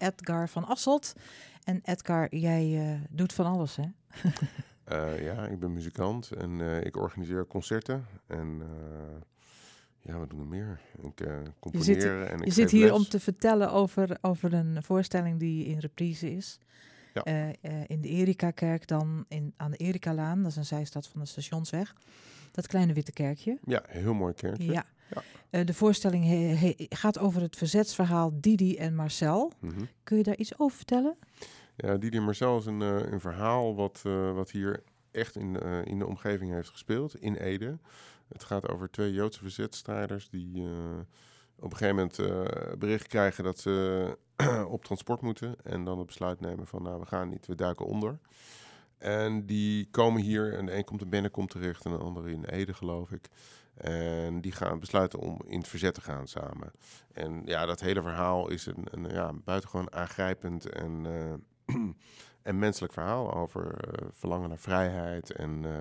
Edgar van Asselt. En Edgar, jij uh, doet van alles, hè? uh, ja, ik ben muzikant en uh, ik organiseer concerten. En ja, wat doen we meer? Ik componeer je zit, en ik Je zit hier les. om te vertellen over, over een voorstelling die in reprise is. Ja. in de Erika-kerk dan in, aan de Erika-laan. Dat is een zijstad van de Stationsweg. Dat kleine witte kerkje. Ja, heel mooi kerkje. Ja. Ja. Uh, de voorstelling he, he, gaat over het verzetsverhaal Didi en Marcel. Mm -hmm. Kun je daar iets over vertellen? Ja, Didi en Marcel is een, uh, een verhaal wat, uh, wat hier echt in, in de omgeving heeft gespeeld, in Ede. Het gaat over twee Joodse verzetstrijders die op een gegeven moment bericht krijgen dat ze op transport moeten. En dan het besluit nemen van, nou, we gaan niet, we duiken onder. En die komen hier en de een komt in Bennekom terecht en de andere in Ede, geloof ik. En die gaan besluiten om in het verzet te gaan samen. En ja, dat hele verhaal is een, een ja, buitengewoon aangrijpend en, uh, en menselijk verhaal over uh, verlangen naar vrijheid en, uh,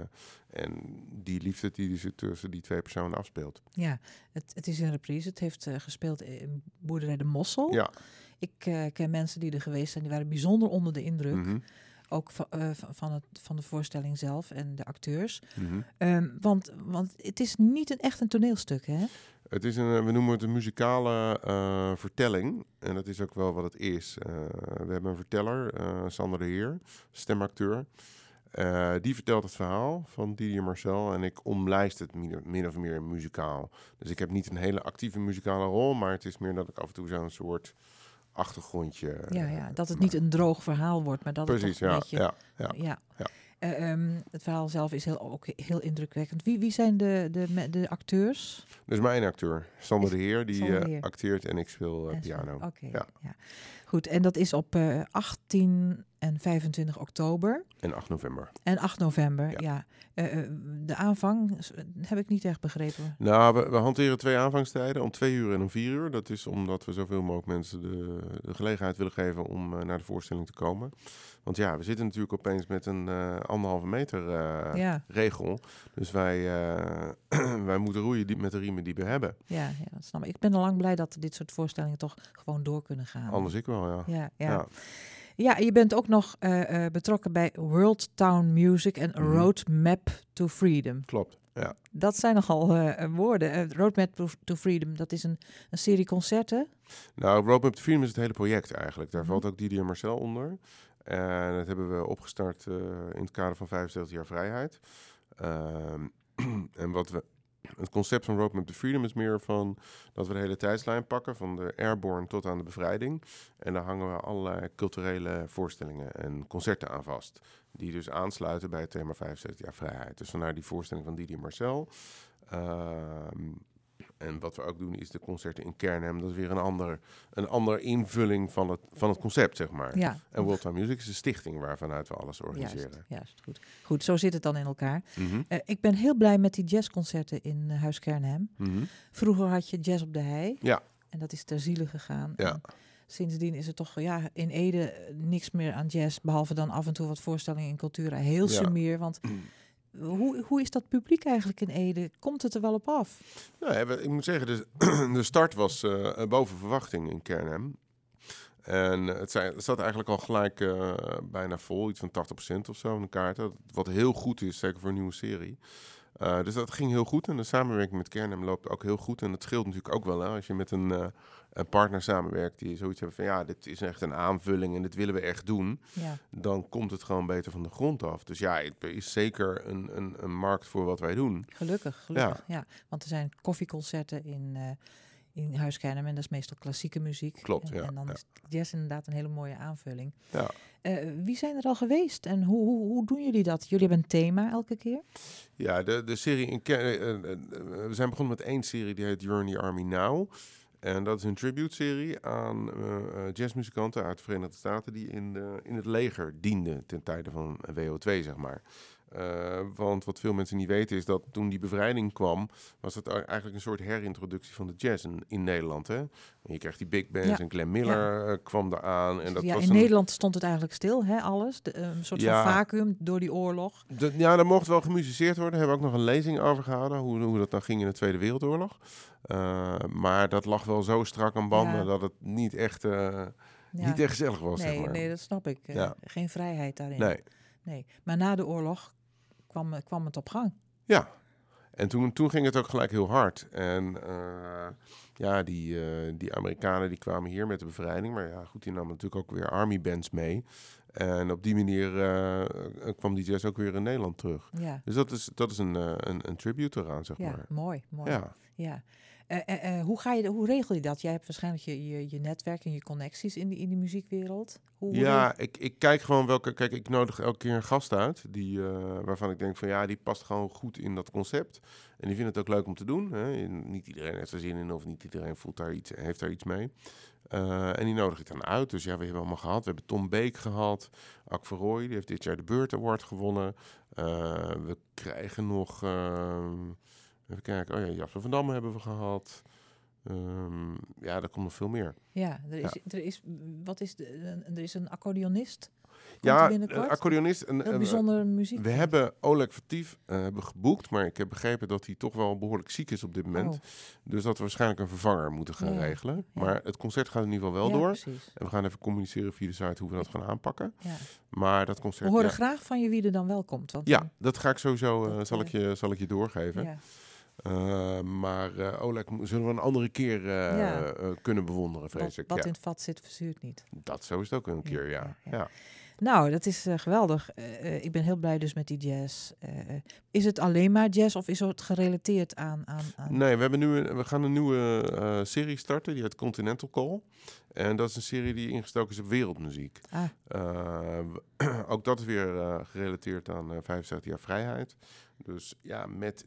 en die liefde die zich tussen die twee personen afspeelt. Ja, het, het is een reprise. Het heeft gespeeld in Boerderij de Mossel. Ja. Ik ken mensen die er geweest zijn, die waren bijzonder onder de indruk. Mm -hmm. Ook van, uh, van, het, van de voorstelling zelf en de acteurs. Mm -hmm. um, want, want het is niet een, echt een toneelstuk, hè? Het is een, we noemen het een muzikale uh, vertelling. En dat is ook wel wat het is. Uh, we hebben een verteller, Sander de Heer, stemacteur. die vertelt het verhaal van Didier Marcel. En ik omlijst het min, min of meer muzikaal. Dus ik heb niet een hele actieve muzikale rol. Maar het is meer dat ik af en toe zo'n soort achtergrondje. Ja, ja, dat het niet een droog verhaal wordt, maar dat Precies, het toch ja, een beetje... ja, ja, ja. ja. Uh, um, het verhaal zelf is heel, ook heel indrukwekkend. Wie, wie zijn de, de, de acteurs? Dus mijn acteur, Sander de Heer, die uh, Heer. acteert en ik speel uh, piano. Oké, okay, ja. ja. Goed, en dat is op uh, 18 en 25 oktober. En 8 november. En 8 november, Ja. ja. Uh, de aanvang heb ik niet echt begrepen. Nou, we, we, hanteren twee aanvangstijden, om twee uur en om vier uur. Dat is omdat we zoveel mogelijk mensen de, de gelegenheid willen geven om uh, naar de voorstelling te komen. Want ja, we zitten natuurlijk opeens met een uh, anderhalve meter ja. regel. Dus wij, wij moeten roeien die, met de riemen die we hebben. Ja, ja, dat snap ik. Ik ben al lang blij dat dit soort voorstellingen toch gewoon door kunnen gaan. Anders ik wel, ja. Ja, ja. ja. Ja, je bent ook nog uh, uh, betrokken bij World Town Music en Mhm. Roadmap to Freedom. Klopt, ja. Dat zijn nogal uh, woorden. Roadmap to, to, Freedom, dat is een, een serie concerten. Nou, Roadmap to Freedom is het hele project eigenlijk. Daar Mhm. valt ook Didier Marcel onder. En dat hebben we opgestart in het kader van 75 jaar vrijheid. Ehm, en wat we het concept van Roadmap to Freedom is meer van dat we de hele tijdslijn pakken, van de airborne tot aan de bevrijding. En daar hangen we allerlei culturele voorstellingen en concerten aan vast. Die dus aansluiten bij het thema 75 jaar vrijheid. Dus vandaar die voorstelling van Didier Marcel. Uh, en wat we ook doen is de concerten in Kernhem. Dat is weer een ander, een andere invulling van het, van het concept, zeg maar. Ja. En World Time Music is een stichting waarvanuit we alles organiseren. Juist, juist goed. Goed, zo zit het dan in elkaar. Mm -hmm. uh, ik ben heel blij met die jazzconcerten in uh, Huis Kernhem. Mm -hmm. Vroeger had je jazz op de hei. Ja. En dat is ter ziele gegaan. Ja. En sindsdien is er toch ja, in Ede niks meer aan jazz. Behalve dan af en toe wat voorstellingen in Cultura. Heel Ja. sumier, want... Hoe, hoe is dat publiek eigenlijk in Ede? Komt het er wel op af? Nou, ik moet zeggen, de, start was uh, boven verwachting in Kernhem. En het, zat eigenlijk al gelijk uh, bijna vol, iets van 80% of zo in de kaarten. Wat heel goed is, zeker voor een nieuwe serie. Uh, dus dat ging heel goed en de samenwerking met Kernhem loopt ook heel goed. En dat scheelt natuurlijk ook wel hè, als je met een, uh, een partner samenwerkt die zoiets heeft van ja, dit is echt een aanvulling en dit willen we echt doen. Ja. Dan komt het gewoon beter van de grond af. Dus ja, het is zeker een, een, een markt voor wat wij doen. Gelukkig, gelukkig. Ja. ja. Want er zijn koffieconcerten in, uh, in Huis Kernhem en dat is meestal klassieke muziek. Klopt, en, ja. En dan ja. is jazz inderdaad een hele mooie aanvulling. Ja. Uh, wie zijn er al geweest en hoe, hoe, hoe, doen jullie dat? Jullie hebben een thema elke keer? Ja, de, de serie in uh, uh, we zijn begonnen met één serie die heet the Army Now. En dat is een tribute-serie aan jazzmuzikanten uit de Verenigde Staten die in, de, in het leger dienden ten tijde van WO2, zeg maar. Uh, want wat veel mensen niet weten is dat toen die bevrijding kwam, was het eigenlijk een soort herintroductie van de jazz in, in Nederland. Hè? En je krijgt die big bands Ja. en Glenn Miller Ja. uh, kwam eraan. En dat ja, was in een, Nederland stond het eigenlijk stil, hè, alles. De, een soort Ja. van vacuüm door die oorlog. De- ja, er mocht wel gemusiceerd worden. Daar hebben we ook nog een lezing over gehouden. Hoe, hoe dat dan ging in de Tweede Wereldoorlog. Uh, maar dat lag wel zo strak aan banden dat het niet echt. eh, niet echt gezellig was, nee, zeg maar. nee, dat snap ik. Eh. Geen vrijheid daarin. Nee. Nee. Maar na de oorlog kwam, kwam het op gang. Ja. En toen, toen ging het ook gelijk heel hard. En eh, ja, die, eh, die Amerikanen die kwamen hier met de bevrijding. Maar ja, goed, die namen natuurlijk ook weer army bands mee. En op die manier eh, kwam die jazz ook weer in Nederland terug. Ja, Dus dat is, dat is een, een, een tribute eraan, zeg ja maar. mooi. mooi. Ja. Ja. Eh, eh, eh, hoe, ga je, hoe regel je dat? Jij hebt waarschijnlijk je, je, je netwerk en je connecties in die, in die muziekwereld. Hoe, Ja, ik, ik kijk gewoon welke. Kijk, ik nodig elke keer een gast uit. Die, waarvan ik denk van ja, die past gewoon goed in dat concept. En die vindt het ook leuk om te doen. Hè. Niet iedereen heeft er zin in of niet iedereen voelt daar iets, heeft daar iets mee. En die nodig ik dan uit. Dus ja, we hebben allemaal gehad. We hebben Tom Beek gehad. Ak Verrooy, die heeft dit jaar de Beurt Award gewonnen. We krijgen nog. Even kijken. Oh ja, Jasper van Damme hebben we gehad. Ehm, ja, er komt nog veel meer. Ja, er is, Er is, wat is de, er is een accordeonist. Komt ja, een accordeonist. Een, Heel een- bijzondere muziek. We hebben Oleg Vertief eh, hebben geboekt, maar ik heb begrepen dat hij toch wel behoorlijk ziek is op dit moment. Oh, Dus dat we waarschijnlijk een vervanger moeten gaan Ja, regelen. ja. Maar het concert gaat in ieder geval wel ja, door. Precies. En we gaan even communiceren via de site hoe we dat gaan aanpakken. Ja. Maar dat We concert. horen ja, graag van je wie er dan wel komt. Want ja, dat ga ik sowieso Dat, zal, eh, ik je, zal ik je doorgeven. Eh, maar eh, Oleg zullen we een andere keer eh, Ja. kunnen bewonderen, vrees Wat, ik. wat ja. in het vat zit, verzuurt niet. Dat zo is het ook een keer, ja. ja. Nou, dat is geweldig. Ik ben heel blij dus met die jazz. Is het alleen maar jazz of is het gerelateerd aan... aan, aan... Nee, we, hebben nu een, we gaan een nieuwe serie starten, die heet Continental Call. En dat is een serie die ingestoken is op wereldmuziek. Ah, ook dat is weer gerelateerd aan eh 75 jaar vrijheid. Dus ja, met,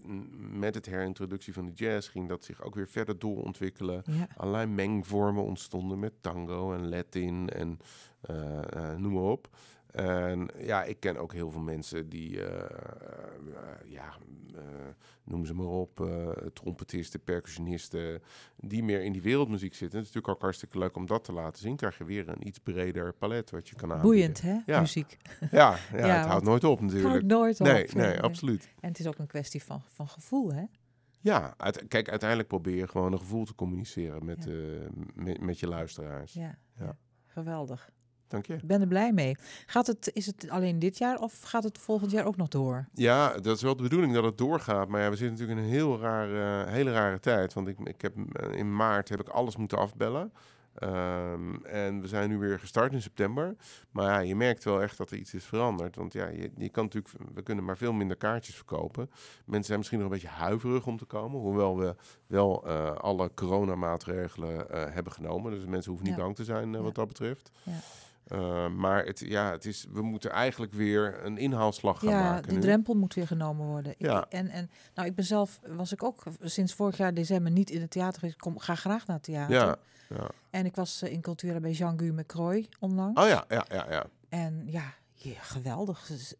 met het herintroductie van de jazz ging dat zich ook weer verder doorontwikkelen. ja. Allerlei mengvormen ontstonden met tango en Latin en eh, eh, noem maar op. En ja, ik ken ook heel veel mensen die, eh, ja, eh, noem ze maar op, trompetisten, percussionisten, die meer in die wereldmuziek zitten. Het is natuurlijk ook hartstikke leuk om dat te laten zien. Krijg je weer een iets breder palet wat je kan aanbieden. Boeiend, hè? Ja. Muziek. Ja, ja, Ja, het houdt nooit op Houdt natuurlijk. nooit op. Nee, nee, absoluut. En het is ook een kwestie van, van gevoel, hè? Ja, uit- kijk, uiteindelijk probeer je gewoon een gevoel te communiceren met, Ja. met, met je luisteraars. Ja. geweldig. Dank je. Ik ben er blij mee. Gaat het, is het alleen dit jaar of gaat het volgend jaar ook nog door? Ja, dat is wel de bedoeling dat het doorgaat. Maar ja, we zitten natuurlijk in een heel rare, hele rare tijd. Want ik, ik heb, eh, in maart heb ik alles moeten afbellen. Ehm, en we zijn nu weer gestart in september. Maar ja, je merkt wel echt dat er iets is veranderd. Want ja, je, je kan natuurlijk, we kunnen maar veel minder kaartjes verkopen. Mensen zijn misschien nog een beetje huiverig om te komen. Hoewel we wel eh, alle coronamaatregelen eh hebben genomen. Dus mensen hoeven niet Ja. bang te zijn eh, Ja. wat dat betreft. Ja. Eh, maar het, ja, het is, we moeten eigenlijk weer een inhaalslag gaan ja, maken. die nu. drempel moet weer genomen worden. Ik- Ja. En, en nou, ik ben zelf, was ik ook sinds vorig jaar december niet in het theater geweest. Ik kom, ga graag naar het theater. Ja, ja. En ik was eh, in Cultura bij Jean-Guy McCroy onlangs. Oh ja, ja, ja, ja. En ja, ja, geweldig. Dus-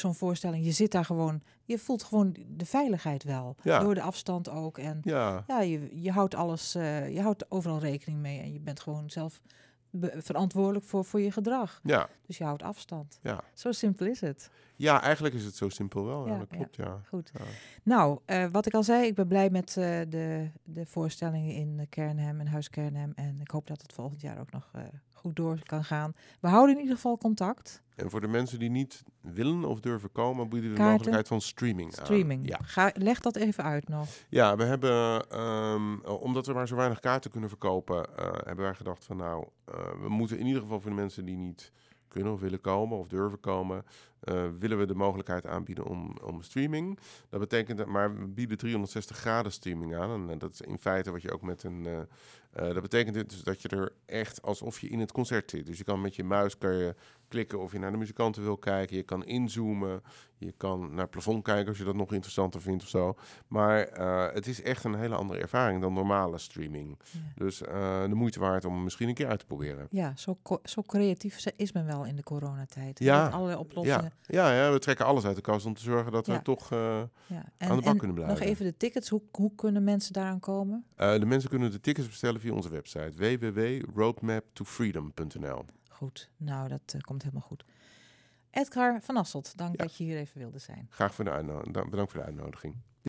zo'n voorstelling, je zit daar gewoon, je voelt gewoon de veiligheid wel. Ja. Door de afstand ook. En Ja, ja, je, je houdt alles, eh, je houdt overal rekening mee. En je bent gewoon zelf verantwoordelijk voor, voor je gedrag. ja, Dus je houdt afstand. ja. Zo simpel is het. Ja, eigenlijk is het zo simpel wel. Ja, Ja, dat klopt, ja. Goed. Ja. Nou, eh, wat ik al zei, ik ben blij met eh, de, de voorstellingen in Kernhem en Huis Kernhem. En ik hoop dat het volgend jaar ook nog eh, goed door kan gaan. We houden in ieder geval contact. En voor de mensen die niet willen of durven komen, bieden we de mogelijkheid van streaming aan. Streaming. Ja. Ga, leg dat even uit nog. ja, we hebben, ehm, omdat we maar zo weinig kaarten kunnen verkopen, eh, hebben wij gedacht van nou, eh, we moeten in ieder geval voor de mensen die niet kunnen of willen komen of durven komen, eh, willen we de mogelijkheid aanbieden om, om streaming. Dat betekent dat, maar we bieden 360 graden streaming aan. En dat is in feite wat je ook met een. Eh, dat betekent dus dat je er echt alsof je in het concert zit. Dus je kan met je muis kan je klikken of je naar de muzikanten wil kijken. Je kan inzoomen. Je kan naar het plafond kijken als je dat nog interessanter vindt of zo. Maar eh, het is echt een hele andere ervaring dan normale streaming. Ja. Dus eh, de moeite waard om misschien een keer uit te proberen. Ja, zo, zo creatief is men wel in de coronatijd. Ja, Met allerlei oplossingen. Ja, ja, ja, we trekken alles uit de kast om te zorgen dat we toch... Aan de bak en kunnen blijven. Nog even de tickets. Hoe, hoe kunnen mensen daaraan komen? de mensen kunnen de tickets bestellen via onze website www.roadmaptofreedom.nl Goed, nou dat eh, komt helemaal goed. Edgar van Asselt, dank Ja. dat je hier even wilde zijn. Graag voor de uitno- da- bedankt voor de uitnodiging.